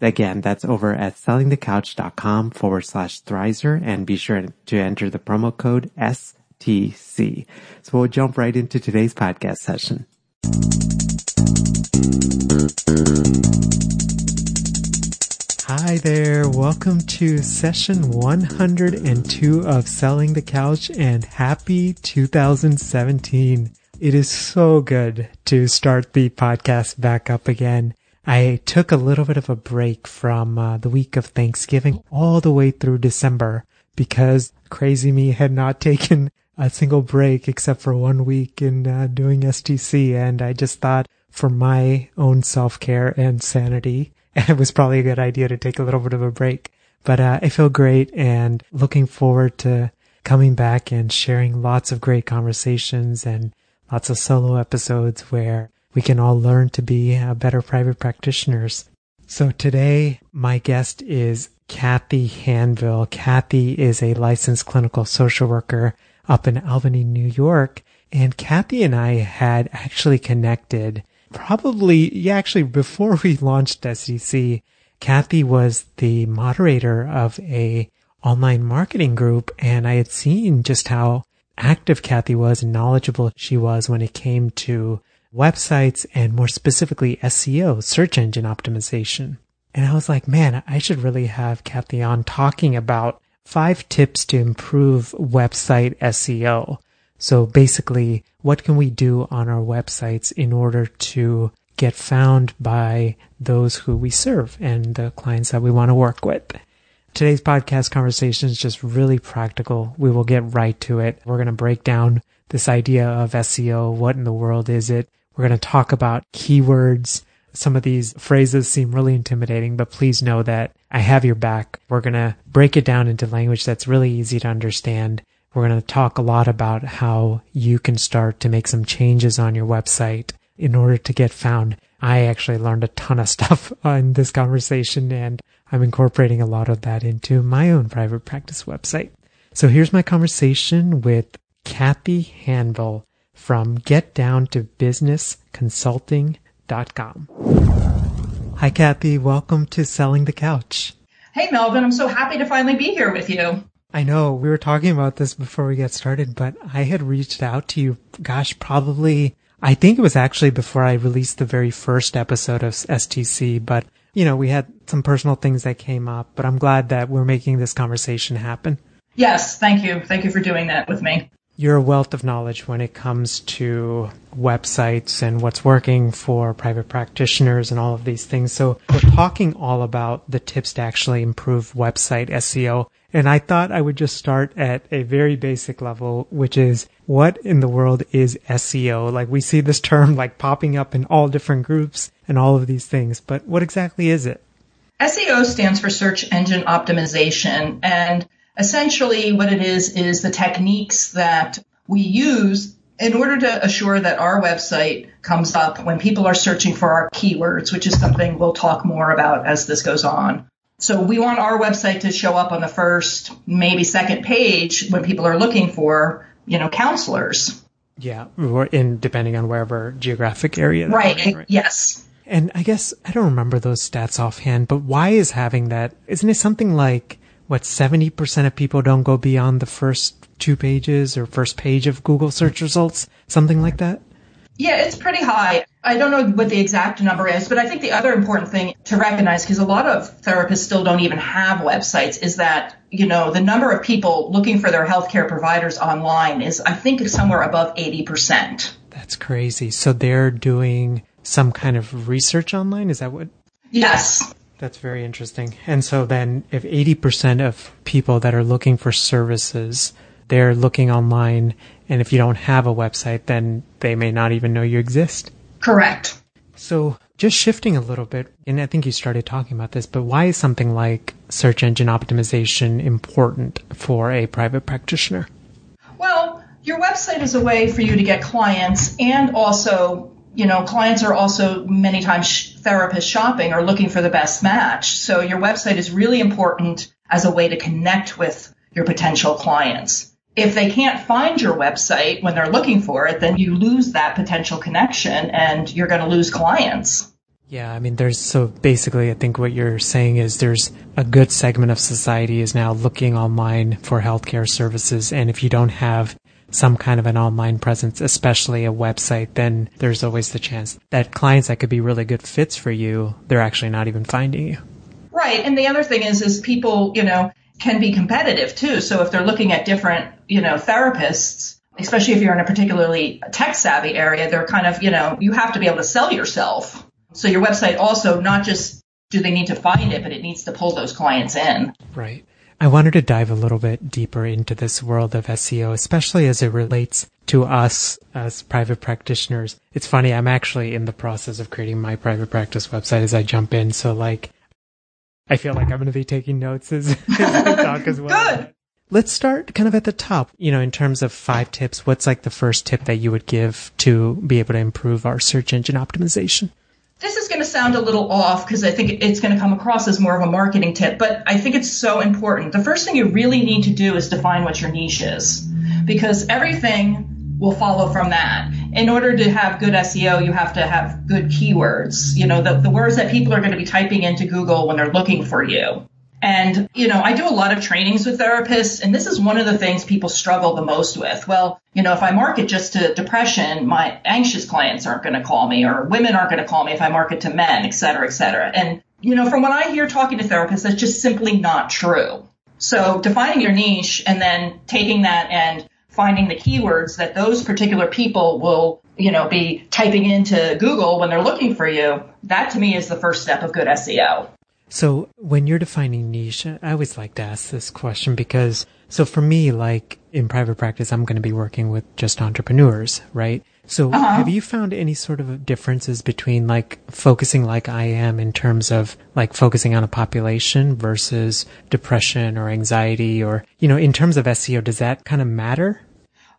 Again, that's over at sellingthecouch.com forward slash Thrizer and be sure to enter the promo code STC. So we'll jump right into today's podcast session. Hi there. Welcome to session 102 of Selling the Couch and happy 2017. It is so good to start the podcast back up again. I took a little bit of a break from uh, the week of Thanksgiving all the way through December because crazy me had not taken a single break except for one week in uh, doing STC. And I just thought for my own self care and sanity, it was probably a good idea to take a little bit of a break. But uh, I feel great and looking forward to coming back and sharing lots of great conversations and lots of solo episodes where we can all learn to be uh, better private practitioners. So today, my guest is Kathy Hanville. Kathy is a licensed clinical social worker up in Albany, New York. And Kathy and I had actually connected probably, yeah, actually before we launched STC, Kathy was the moderator of a online marketing group and I had seen just how active Kathy was and knowledgeable she was when it came to websites and more specifically SEO, search engine optimization. And I was like, man, I should really have Kathy on talking about five tips to improve website SEO. So basically, what can we do on our websites in order to get found by those who we serve and the clients that we want to work with? Today's podcast conversation is just really practical. We will get right to it. We're going to break down this idea of SEO. What in the world is it? We're going to talk about keywords. Some of these phrases seem really intimidating, but please know that I have your back. We're going to break it down into language that's really easy to understand. We're going to talk a lot about how you can start to make some changes on your website in order to get found. I actually learned a ton of stuff in this conversation and I'm incorporating a lot of that into my own private practice website. So here's my conversation with Kathy Hanville from getdowntobusinessconsulting.com. Hi, Kathy. Welcome to Selling the Couch. Hey, Melvin. I'm so happy to finally be here with you. I know we were talking about this before we get started, but I had reached out to you, gosh, probably, I think it was actually before I released the very first episode of STC, but you know, we had some personal things that came up, but I'm glad that we're making this conversation happen. Yes, thank you. Thank you for doing that with me you're wealth of knowledge when it comes to websites and what's working for private practitioners and all of these things. So we're talking all about the tips to actually improve website SEO. And I thought I would just start at a very basic level, which is what in the world is SEO? Like we see this term like popping up in all different groups and all of these things, but what exactly is it? SEO stands for search engine optimization. And essentially what it is is the techniques that we use in order to assure that our website comes up when people are searching for our keywords, which is something we'll talk more about as this goes on. So we want our website to show up on the first, maybe second page when people are looking for, you know, counselors. Yeah, in depending on wherever geographic area. Right. right. Yes. And I guess I don't remember those stats offhand, but why is having that? Isn't it something like what 70% of people don't go beyond the first two pages or first page of Google search results, something like that? Yeah, it's pretty high. I don't know what the exact number is, but I think the other important thing to recognize, because a lot of therapists still don't even have websites, is that, you know, the number of people looking for their healthcare providers online is, I think, somewhere above 80%. That's crazy. So they're doing some kind of research online? Is that what? Yes. That's very interesting. And so then if 80% of people that are looking for services, they're looking online, and if you don't have a website, then they may not even know you exist. Correct. So just shifting a little bit, and I think you started talking about this, but why is something like search engine optimization important for a private practitioner? Well, your website is a way for you to get clients and also you know, clients are also many times therapists shopping or looking for the best match. So your website is really important as a way to connect with your potential clients if they can't find your website when they're looking for it, then you lose that potential connection and you're going to lose clients. Yeah, I mean, there's so basically, I think what you're saying is there's a good segment of society is now looking online for healthcare services. And if you don't have some kind of an online presence, especially a website, then there's always the chance that clients that could be really good fits for you, they're actually not even finding you. Right. And the other thing is, is people, you know, can be competitive too. So if they're looking at different, you know, therapists, especially if you're in a particularly tech savvy area, they're kind of, you know, you have to be able to sell yourself. So your website also not just do they need to find it, but it needs to pull those clients in. Right. I wanted to dive a little bit deeper into this world of SEO, especially as it relates to us as private practitioners. It's funny, I'm actually in the process of creating my private practice website as I jump in. So like I feel like I'm going to be taking notes as, as I talk as well. Good. Let's start kind of at the top. You know, in terms of five tips, what's like the first tip that you would give to be able to improve our search engine optimization? This is going to sound a little off because I think it's going to come across as more of a marketing tip, but I think it's so important. The first thing you really need to do is define what your niche is because everything will follow from that. In order to have good SEO, you have to have good keywords, you know, the, the words that people are going to be typing into Google when they're looking for you. And, you know, I do a lot of trainings with therapists, and this is one of the things people struggle the most with. Well, you know, if I market just to depression, my anxious clients aren't going to call me, or women aren't going to call me if I market to men, et cetera, et cetera. And, you know, from what I hear talking to therapists, that's just simply not true. So defining your niche and then taking that and finding the keywords that those particular people will, you know, be typing into Google when they're looking for you, that to me is the first step of good SEO. So when you're defining niche, I always like to ask this question because so for me, like in private practice, I'm going to be working with just entrepreneurs, right? So uh-huh. have you found any sort of differences between like focusing like I am in terms of like focusing on a population versus depression or anxiety or, you know, in terms of SEO, does that kind of matter?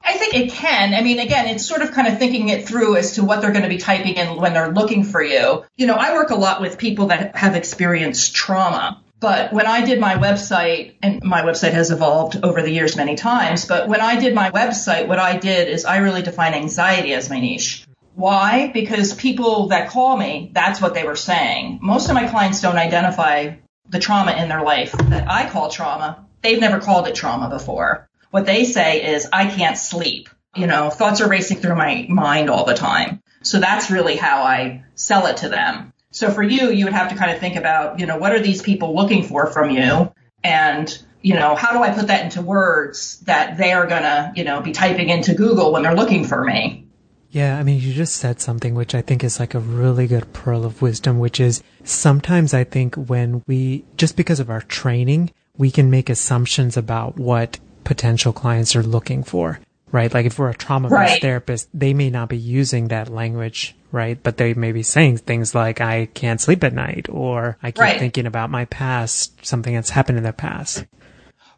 I think it can. I mean, again, it's sort of kind of thinking it through as to what they're going to be typing in when they're looking for you. You know, I work a lot with people that have experienced trauma. But when I did my website, and my website has evolved over the years many times, but when I did my website, what I did is I really define anxiety as my niche. Why? Because people that call me, that's what they were saying. Most of my clients don't identify the trauma in their life that I call trauma. They've never called it trauma before. What they say is, I can't sleep. You know, thoughts are racing through my mind all the time. So that's really how I sell it to them. So for you, you would have to kind of think about, you know, what are these people looking for from you? And, you know, how do I put that into words that they are going to, you know, be typing into Google when they're looking for me? Yeah, I mean, you just said something which I think is like a really good pearl of wisdom, which is sometimes I think when we, just because of our training, we can make assumptions about what potential clients are looking for, right? Like if we're a trauma right. therapist, they may not be using that language, right? But they may be saying things like, I can't sleep at night or I keep right. thinking about my past, something that's happened in the past.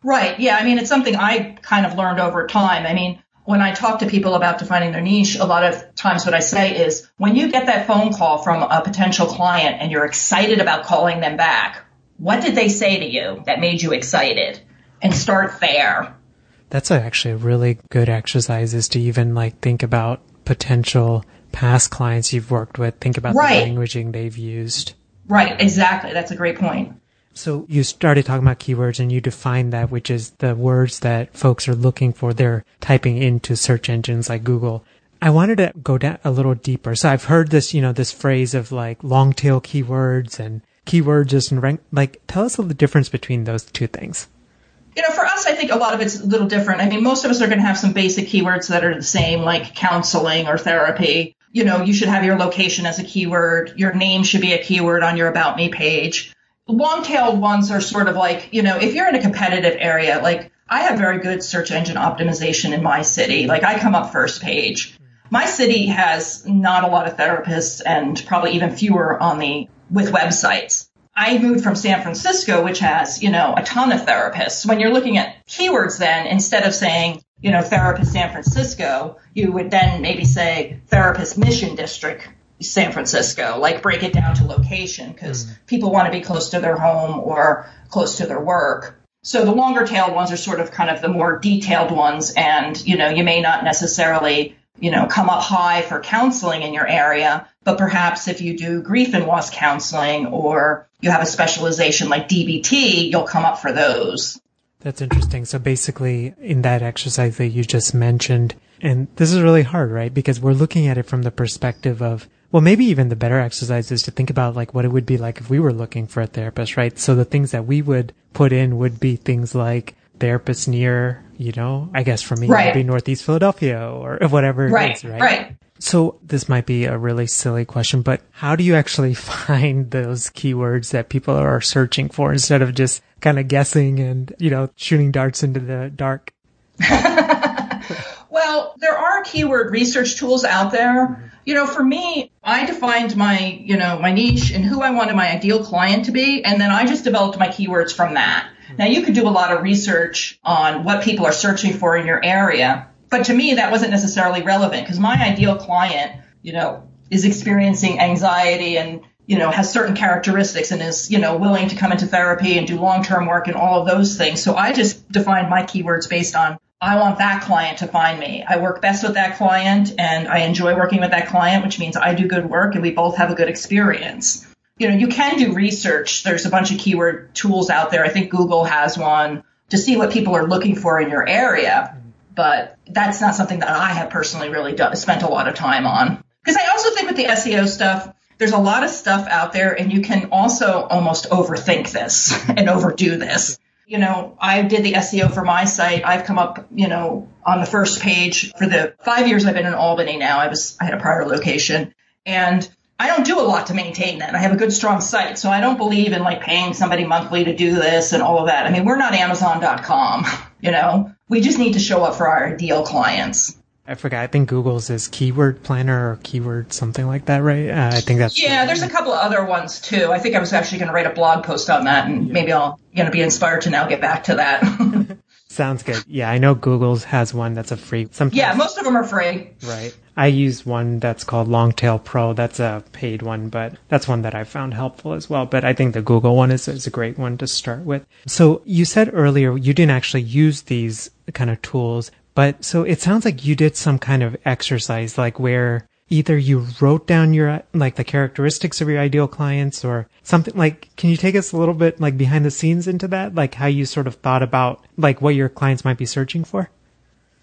Right. Yeah. I mean, it's something I kind of learned over time. I mean, when I talk to people about defining their niche, a lot of times what I say is when you get that phone call from a potential client and you're excited about calling them back, what did they say to you that made you excited? And start there. That's actually a really good exercise is to even like think about potential past clients you've worked with. Think about right. the languaging they've used. Right, exactly. That's a great point. So you started talking about keywords and you defined that, which is the words that folks are looking for. They're typing into search engines like Google. I wanted to go down a little deeper. So I've heard this, you know, this phrase of like long tail keywords and keywords just in rank. Like, tell us the difference between those two things. You know, for us, I think a lot of it's a little different. I mean, most of us are going to have some basic keywords that are the same, like counseling or therapy. You know, you should have your location as a keyword. Your name should be a keyword on your About Me page. Long tailed ones are sort of like, you know, if you're in a competitive area, like I have very good search engine optimization in my city. Like I come up first page. My city has not a lot of therapists and probably even fewer on the with websites. I moved from San Francisco, which has, you know, a ton of therapists. When you're looking at keywords then, instead of saying, you know, therapist San Francisco, you would then maybe say therapist mission district San Francisco, like break it down to location because mm. people want to be close to their home or close to their work. So the longer tailed ones are sort of kind of the more detailed ones. And, you know, you may not necessarily, you know, come up high for counseling in your area, but perhaps if you do grief and loss counseling or you have a specialization like DBT, you'll come up for those. That's interesting. So basically in that exercise that you just mentioned, and this is really hard, right? Because we're looking at it from the perspective of well, maybe even the better exercise is to think about like what it would be like if we were looking for a therapist, right? So the things that we would put in would be things like therapists near, you know, I guess for me, right. it would be Northeast Philadelphia or whatever it right. is, right? Right. So this might be a really silly question, but how do you actually find those keywords that people are searching for instead of just kind of guessing and, you know, shooting darts into the dark? well, there are keyword research tools out there. You know, for me, I defined my, you know, my niche and who I wanted my ideal client to be, and then I just developed my keywords from that. Now you could do a lot of research on what people are searching for in your area, but to me that wasn't necessarily relevant because my ideal client, you know, is experiencing anxiety and you know, has certain characteristics and is, you know, willing to come into therapy and do long-term work and all of those things. So I just defined my keywords based on I want that client to find me. I work best with that client and I enjoy working with that client, which means I do good work and we both have a good experience. You know, you can do research. There's a bunch of keyword tools out there. I think Google has one to see what people are looking for in your area, but that's not something that I have personally really done, spent a lot of time on. Because I also think with the SEO stuff, there's a lot of stuff out there and you can also almost overthink this and overdo this you know, I did the SEO for my site. I've come up, you know, on the first page for the five years I've been in Albany now. I was, I had a prior location and I don't do a lot to maintain that. I have a good, strong site. So I don't believe in like paying somebody monthly to do this and all of that. I mean, we're not Amazon.com, you know, we just need to show up for our ideal clients. I forgot. I think Google's is keyword planner or keyword something like that, right? Uh, I think that's yeah. There's a couple of other ones too. I think I was actually going to write a blog post on that, and yeah. maybe I'll going to be inspired to now get back to that. Sounds good. Yeah, I know Google's has one that's a free. Sometimes, yeah, most of them are free. Right. I use one that's called Longtail Pro. That's a paid one, but that's one that I found helpful as well. But I think the Google one is, is a great one to start with. So you said earlier you didn't actually use these kind of tools, but so it sounds like you did some kind of exercise, like where either you wrote down your, like the characteristics of your ideal clients or something like, can you take us a little bit like behind the scenes into that? Like how you sort of thought about like what your clients might be searching for?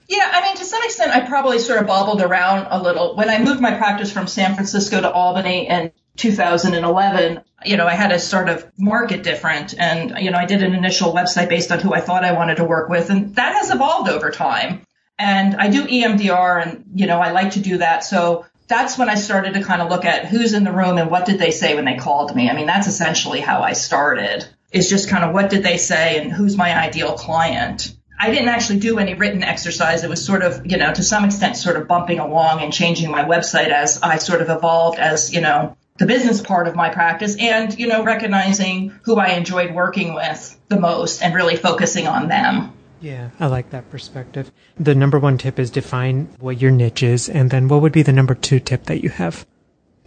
Yeah, I mean, to some extent, I probably sort of bobbled around a little. When I moved my practice from San Francisco to Albany in 2011, you know, I had to sort of market different. And, you know, I did an initial website based on who I thought I wanted to work with. And that has evolved over time. And I do EMDR and, you know, I like to do that. So that's when I started to kind of look at who's in the room and what did they say when they called me. I mean, that's essentially how I started is just kind of what did they say and who's my ideal client. I didn't actually do any written exercise. It was sort of, you know, to some extent sort of bumping along and changing my website as I sort of evolved as, you know, the business part of my practice and, you know, recognizing who I enjoyed working with the most and really focusing on them. Yeah, I like that perspective. The number one tip is define what your niche is, and then what would be the number two tip that you have?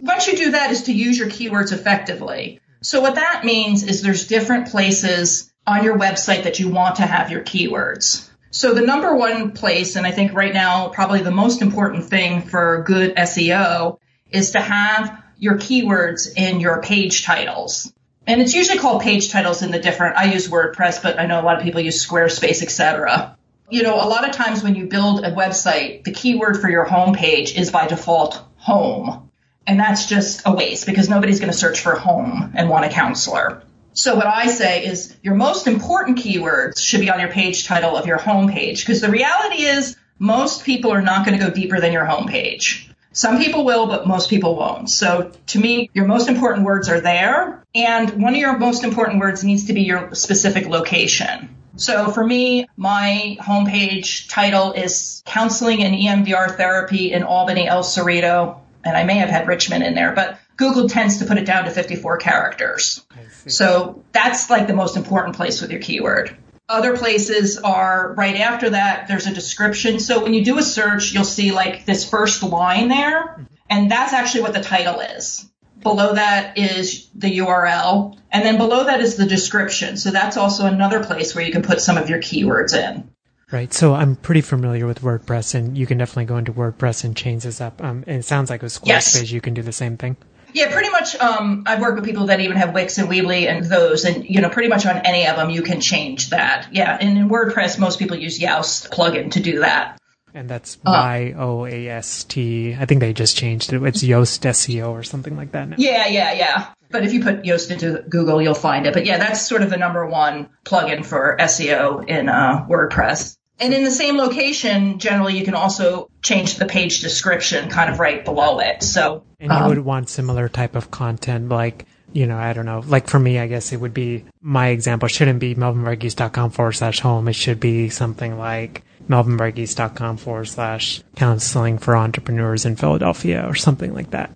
Once you do that is to use your keywords effectively. So what that means is there's different places on your website that you want to have your keywords. So the number one place, and I think right now probably the most important thing for good SEO is to have your keywords in your page titles. And it's usually called page titles in the different, I use WordPress, but I know a lot of people use Squarespace, etc. you know, a lot of times when you build a website, the keyword for your homepage is by default home. And that's just a waste because nobody's going to search for home and want a counselor. So what I say is your most important keywords should be on your page title of your homepage because the reality is most people are not going to go deeper than your homepage. Some people will, but most people won't. So to me, your most important words are there. And one of your most important words needs to be your specific location. So for me, my homepage title is counseling and EMDR therapy in Albany, El Cerrito. And I may have had Richmond in there, but Google tends to put it down to 54 characters. So that's like the most important place with your keyword. Other places are right after that, there's a description. So when you do a search, you'll see like this first line there, and that's actually what the title is. Below that is the URL, and then below that is the description. So that's also another place where you can put some of your keywords in. Right. So I'm pretty familiar with WordPress, and you can definitely go into WordPress and change this up. Um, and it sounds like with Squarespace, yes. you can do the same thing. Yeah, pretty much. Um, I've worked with people that even have Wix and Weebly and those, and you know, pretty much on any of them, you can change that. Yeah, and in WordPress, most people use Yoast plugin to do that. And that's uh, Y O A S T. I think they just changed it. It's Yoast SEO or something like that now. Yeah, yeah, yeah. But if you put Yoast into Google, you'll find it. But yeah, that's sort of the number one plugin for SEO in uh, WordPress. And in the same location, generally, you can also change the page description kind of right below it. So, and you um, would want similar type of content, like you know, I don't know. Like for me, I guess it would be my example shouldn't be melvinverghese.com forward slash home. It should be something like melvinverghese.com forward slash counseling for entrepreneurs in Philadelphia or something like that.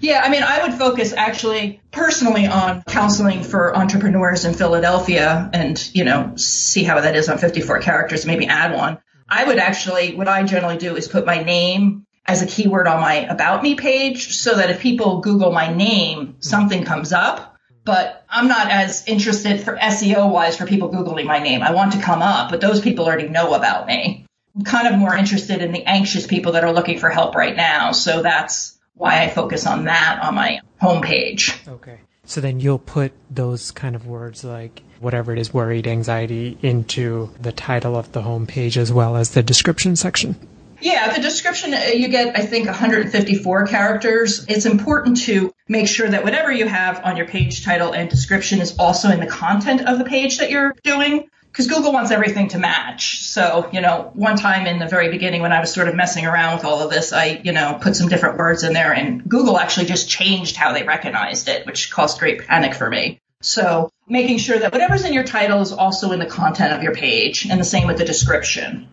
Yeah, I mean, I would focus actually personally on counseling for entrepreneurs in Philadelphia and, you know, see how that is on 54 characters, maybe add one. I would actually, what I generally do is put my name as a keyword on my about me page so that if people Google my name, something comes up. But I'm not as interested for SEO wise for people Googling my name. I want to come up, but those people already know about me. I'm kind of more interested in the anxious people that are looking for help right now. So that's, why I focus on that on my homepage. Okay. So then you'll put those kind of words like whatever it is, worried, anxiety, into the title of the homepage as well as the description section. Yeah, the description, uh, you get, I think, 154 characters. It's important to make sure that whatever you have on your page title and description is also in the content of the page that you're doing because Google wants everything to match. So, you know, one time in the very beginning when I was sort of messing around with all of this, I, you know, put some different words in there and Google actually just changed how they recognized it, which caused great panic for me. So making sure that whatever's in your title is also in the content of your page and the same with the description.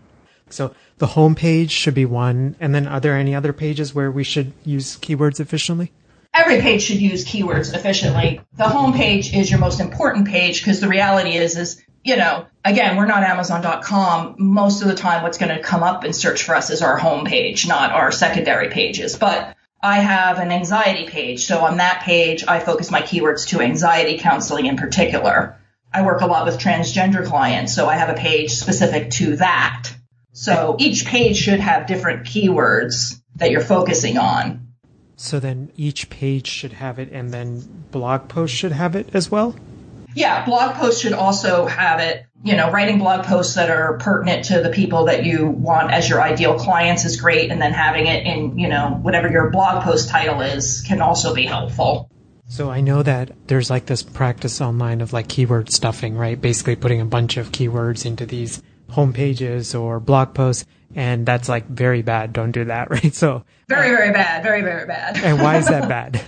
So the home page should be one. And then are there any other pages where we should use keywords efficiently? Every page should use keywords efficiently. The home page is your most important page because the reality is, is you know, again, we're not Amazon.com. Most of the time, what's going to come up and search for us is our home page, not our secondary pages. But I have an anxiety page. So on that page, I focus my keywords to anxiety counseling in particular. I work a lot with transgender clients, so I have a page specific to that. So each page should have different keywords that you're focusing on. So then each page should have it, and then blog posts should have it as well? Yeah, blog posts should also have it. You know, writing blog posts that are pertinent to the people that you want as your ideal clients is great. And then having it in, you know, whatever your blog post title is can also be helpful. So I know that there's like this practice online of like keyword stuffing, right? Basically putting a bunch of keywords into these home pages or blog posts. And that's like very bad. Don't do that, right? So very, uh, very bad. Very, very bad. and why is that bad?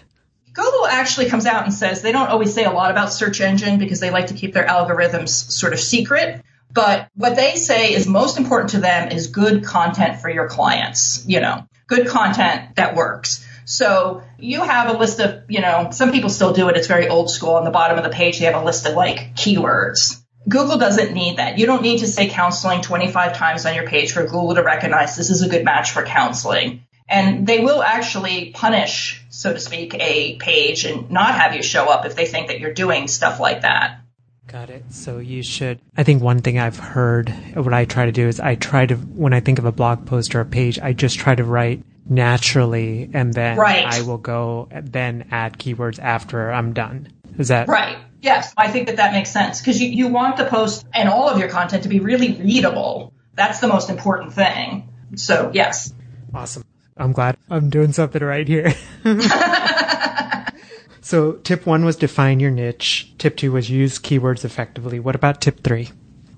Google actually comes out and says they don't always say a lot about search engine because they like to keep their algorithms sort of secret. But what they say is most important to them is good content for your clients, you know, good content that works. So you have a list of, you know, some people still do it. It's very old school. On the bottom of the page, they have a list of like keywords. Google doesn't need that. You don't need to say counseling 25 times on your page for Google to recognize this is a good match for counseling. And they will actually punish, so to speak, a page and not have you show up if they think that you're doing stuff like that. Got it. So you should. I think one thing I've heard, what I try to do is I try to, when I think of a blog post or a page, I just try to write naturally and then right. I will go then add keywords after I'm done. Is that right? Yes, I think that that makes sense because you, you want the post and all of your content to be really readable That's the most important thing. So yes. Awesome. I'm glad I'm doing something right here. so tip one was define your niche. Tip two was use keywords effectively. What about tip three?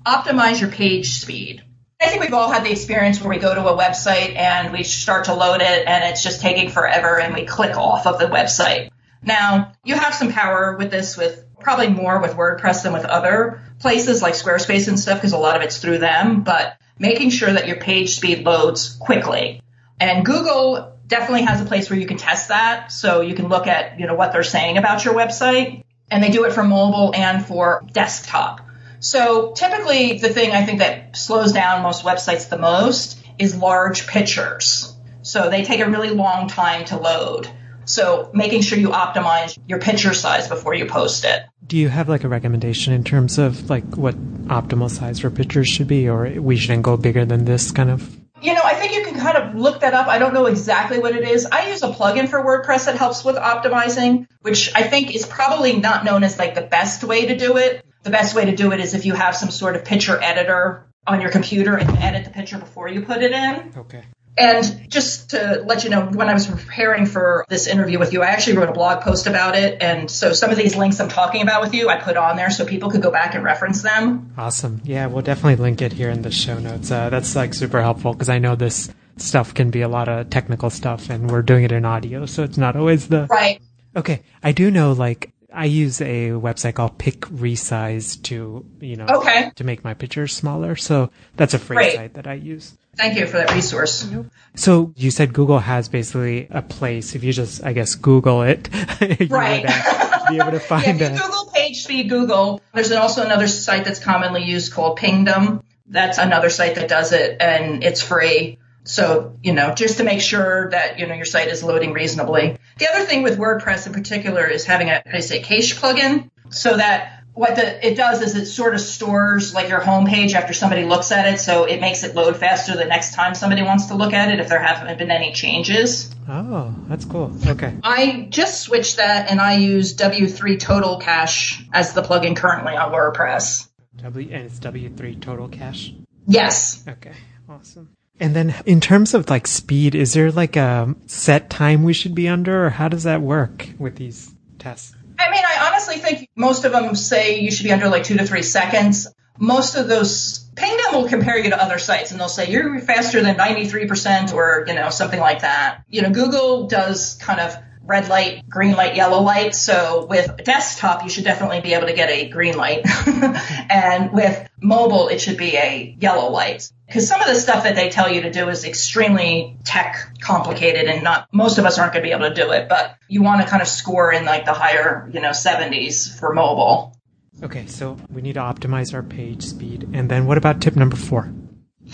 Optimize your page speed. I think we've all had the experience where we go to a website and we start to load it and it's just taking forever and we click off of the website. Now, you have some power with this with probably more with WordPress than with other places like Squarespace and stuff because a lot of it's through them, but making sure that your page speed loads quickly. And Google definitely has a place where you can test that. So you can look at, you know, what they're saying about your website and they do it for mobile and for desktop. So typically the thing I think that slows down most websites the most is large pictures. So they take a really long time to load. So making sure you optimize your picture size before you post it. Do you have like a recommendation in terms of like what optimal size for pictures should be or we shouldn't go bigger than this kind of? You know, I think you can kind of look that up. I don't know exactly what it is. I use a plugin for WordPress that helps with optimizing, which I think is probably not known as like the best way to do it. The best way to do it is if you have some sort of picture editor on your computer and you edit the picture before you put it in. Okay. And just to let you know, when I was preparing for this interview with you, I actually wrote a blog post about it. And so some of these links I'm talking about with you, I put on there so people could go back and reference them. Awesome. Yeah, we'll definitely link it here in the show notes. Uh, that's like super helpful because I know this stuff can be a lot of technical stuff and we're doing it in audio. So it's not always the. Right. Okay. I do know like I use a website called PicResize to, you know, okay. to make my pictures smaller. So that's a free Great. site that I use. Thank you for that resource. So you said Google has basically a place. If you just, I guess, Google it, you right. would uh, be able to find yeah, you Google PageSpeed Google. There's also another site that's commonly used called Pingdom. That's another site that does it, and it's free. So, you know, just to make sure that, you know, your site is loading reasonably. The other thing with WordPress in particular is having a, you say, cache plugin so that what the, it does is it sort of stores like your homepage after somebody looks at it. So it makes it load faster the next time somebody wants to look at it if there haven't been any changes. Oh, that's cool. Okay. I just switched that and I use W3 Total Cache as the plugin currently on WordPress. W and it's W3 Total Cache. Yes. Okay. Awesome. And then in terms of like speed, is there like a set time we should be under or how does that work with these tests? I mean, I honestly think most of them say you should be under like two to three seconds. Most of those, Pingdom will compare you to other sites and they'll say you're faster than 93% or, you know, something like that. You know, Google does kind of red light, green light, yellow light. So with desktop, you should definitely be able to get a green light. and with mobile, it should be a yellow light. Because some of the stuff that they tell you to do is extremely tech complicated and not, most of us aren't going to be able to do it, but you want to kind of score in like the higher, you know, 70s for mobile. Okay, so we need to optimize our page speed. And then what about tip number four?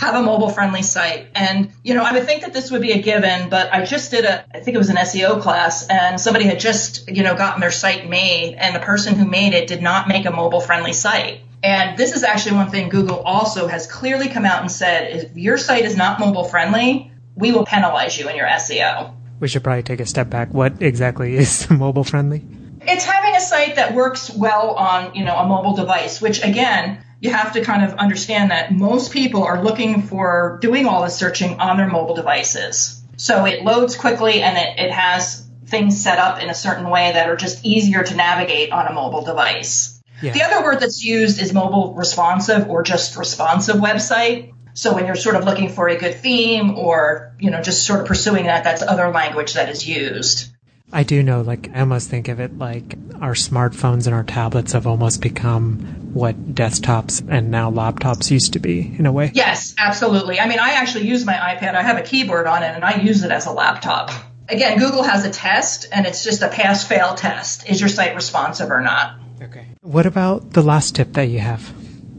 Have a mobile friendly site. And, you know, I would think that this would be a given, but I just did a, I think it was an SEO class and somebody had just, you know, gotten their site made and the person who made it did not make a mobile friendly site. And this is actually one thing Google also has clearly come out and said, if your site is not mobile friendly, we will penalize you in your SEO. We should probably take a step back. What exactly is mobile friendly? It's having a site that works well on, you know, a mobile device, which again, you have to kind of understand that most people are looking for doing all the searching on their mobile devices. So it loads quickly and it, it has things set up in a certain way that are just easier to navigate on a mobile device. Yeah. The other word that's used is mobile responsive or just responsive website. So when you're sort of looking for a good theme or, you know, just sort of pursuing that, that's other language that is used. I do know, like, I almost think of it like our smartphones and our tablets have almost become what desktops and now laptops used to be in a way. Yes, absolutely. I mean, I actually use my iPad. I have a keyboard on it and I use it as a laptop. Again, Google has a test and it's just a pass fail test. Is your site responsive or not? Okay. What about the last tip that you have?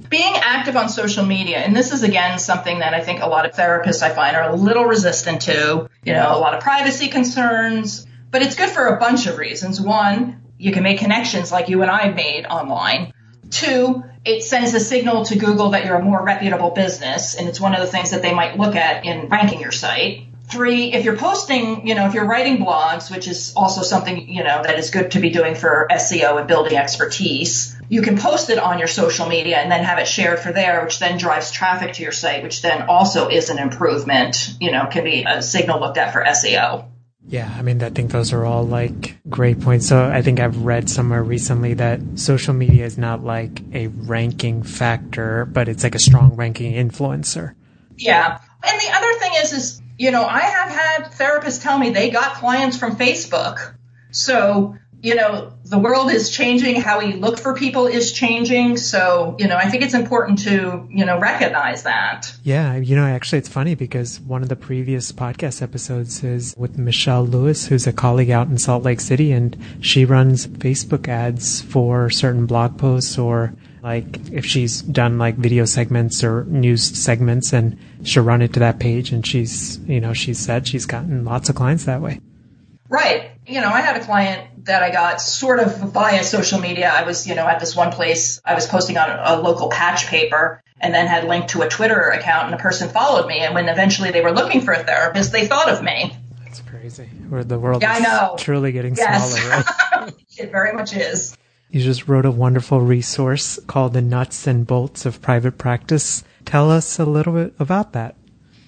being active on social media, and this is again something that I think a lot of therapists I find are a little resistant to, you know, a lot of privacy concerns, but it's good for a bunch of reasons. One, you can make connections like you and I made online. Two, it sends a signal to Google that you're a more reputable business, and it's one of the things that they might look at in ranking your site. Three, if you're posting, you know, if you're writing blogs, which is also something, you know, that is good to be doing for SEO and building expertise, you can post it on your social media and then have it shared for there, which then drives traffic to your site, which then also is an improvement, you know, can be a signal looked at for SEO. Yeah, I mean, I think those are all like great points. So I think I've read somewhere recently that social media is not like a ranking factor, but it's like a strong ranking influencer. Yeah. And the other thing is, is, you know, I have had therapists tell me they got clients from Facebook. So you know, the world is changing. How we look for people is changing. So, you know, I think it's important to, you know, recognize that. Yeah. You know, actually, it's funny because one of the previous podcast episodes is with Michelle Lewis, who's a colleague out in Salt Lake City, and she runs Facebook ads for certain blog posts or like if she's done like video segments or news segments and she'll run it to that page and she's, you know, she said she's gotten lots of clients that way. Right. You know, I had a client that I got sort of via social media. I was, you know, at this one place, I was posting on a, local patch paper and then had linked to a Twitter account and a person followed me. And when eventually they were looking for a therapist, they thought of me. That's crazy. Where the world yeah, is I know. truly getting yes. smaller, right? it very much is. You just wrote a wonderful resource called The Nuts and Bolts of Private Practice. Tell us a little bit about that.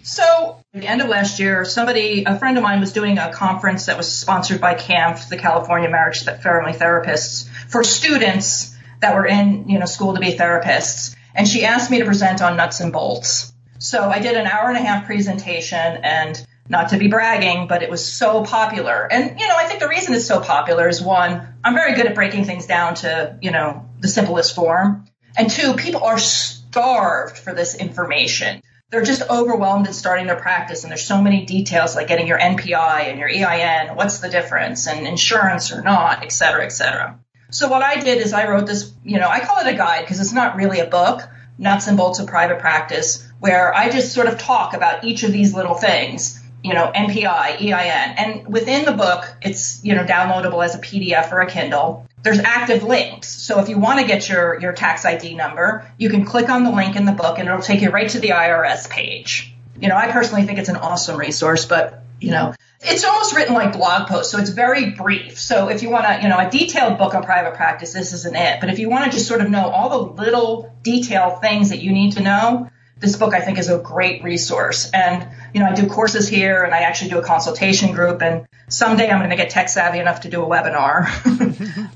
So, the end of last year, somebody, a friend of mine, was doing a conference that was sponsored by CAMF, the California Marriage Family Therapists, for students that were in, you know, school to be therapists. And she asked me to present on nuts and bolts. So I did an hour and a half presentation and not to be bragging, but it was so popular. And, you know, I think the reason it's so popular is one, I'm very good at breaking things down to, you know, the simplest form. And two, people are starved for this information they're just overwhelmed in starting their practice and there's so many details like getting your NPI and your EIN, what's the difference and insurance or not, et cetera, et cetera. So what I did is I wrote this, you know, I call it a guide because it's not really a book, nuts and bolts of private practice, where I just sort of talk about each of these little things, you know, NPI, EIN. And within the book, it's, you know, downloadable as a PDF or a Kindle there's active links. So if you want to get your, your tax ID number, you can click on the link in the book and it'll take you right to the IRS page. You know, I personally think it's an awesome resource, but you know, it's almost written like blog posts, so it's very brief. So if you want to, you know, a detailed book on private practice, this isn't it. But if you want to just sort of know all the little detailed things that you need to know, this book I think is a great resource. And, you know, I do courses here and I actually do a consultation group and someday I'm going to get tech savvy enough to do a webinar.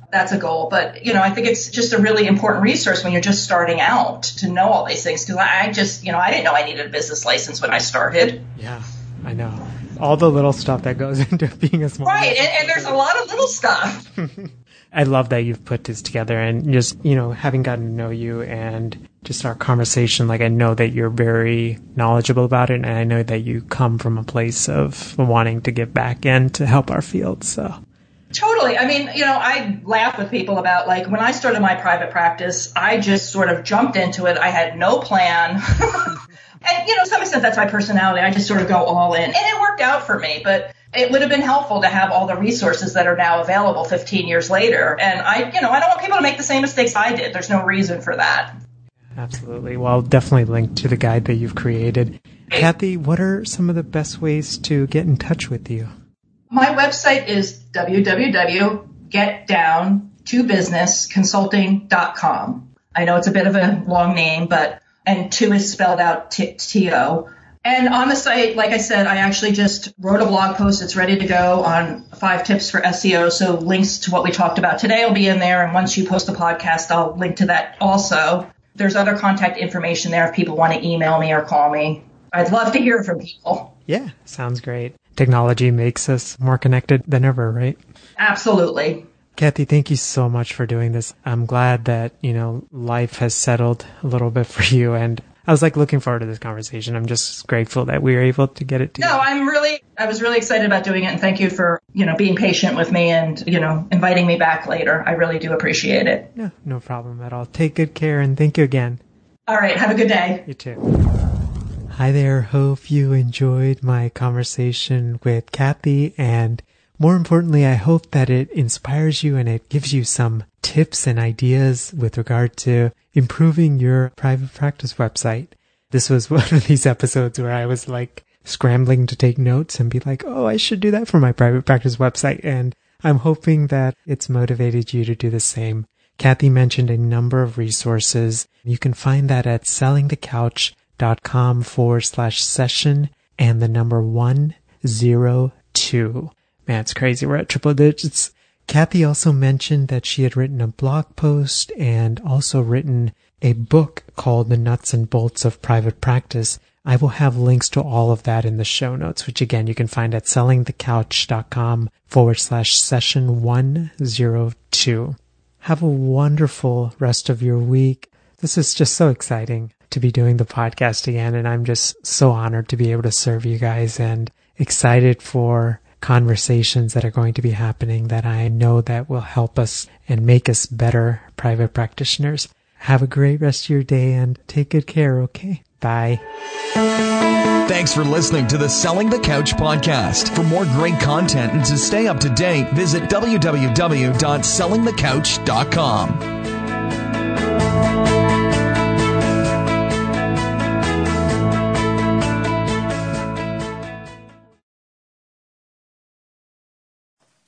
That's a goal. But, you know, I think it's just a really important resource when you're just starting out to know all these things. Cause I just, you know, I didn't know I needed a business license when I started. Yeah, I know. All the little stuff that goes into being a small Right. And, and there's a lot of little stuff. I love that you've put this together and just, you know, having gotten to know you and just our conversation, like I know that you're very knowledgeable about it and I know that you come from a place of wanting to give back in to help our field. So Totally. I mean, you know, I laugh with people about like when I started my private practice, I just sort of jumped into it. I had no plan. and, you know, to some extent that's my personality. I just sort of go all in. And it worked out for me. But it would have been helpful to have all the resources that are now available 15 years later. And I, you know, I don't want people to make the same mistakes I did. There's no reason for that. Absolutely. Well, I'll definitely link to the guide that you've created. Kathy, what are some of the best ways to get in touch with you? My website is www.getdowntobusinessconsulting.com. I know it's a bit of a long name, but, and two is spelled out T-O. And on the site, like I said, I actually just wrote a blog post. It's ready to go on five tips for SEO. So links to what we talked about today will be in there. And once you post the podcast, I'll link to that also. There's other contact information there if people want to email me or call me. I'd love to hear from people. Yeah, sounds great. Technology makes us more connected than ever, right? Absolutely. Kathy, thank you so much for doing this. I'm glad that, you know, life has settled a little bit for you and I was like looking forward to this conversation. I'm just grateful that we were able to get it together. No, I'm really, I was really excited about doing it and thank you for, you know, being patient with me and, you know, inviting me back later. I really do appreciate it. Yeah, no problem at all. Take good care and thank you again. All right. Have a good day. You too. Hi there. Hope you enjoyed my conversation with Kathy and more importantly, I hope that it inspires you and it gives you some tips and ideas with regard to improving your private practice website. This was one of these episodes where I was like scrambling to take notes and be like, oh, I should do that for my private practice website. And I'm hoping that it's motivated you to do the same. Kathy mentioned a number of resources. You can find that at sellingthecouch.com forward slash session and the number 102. Man, it's crazy. We're at triple digits. Kathy also mentioned that she had written a blog post and also written a book called The Nuts and Bolts of Private Practice. I will have links to all of that in the show notes, which again you can find at sellingthecouch.com forward slash session 102. Have a wonderful rest of your week. This is just so exciting to be doing the podcast again, and I'm just so honored to be able to serve you guys and excited for conversations that are going to be happening that I know that will help us and make us better private practitioners. Have a great rest of your day and take good care, okay? Bye. Thanks for listening to the Selling the Couch podcast. For more great content and to stay up to date, visit www.sellingthecouch.com.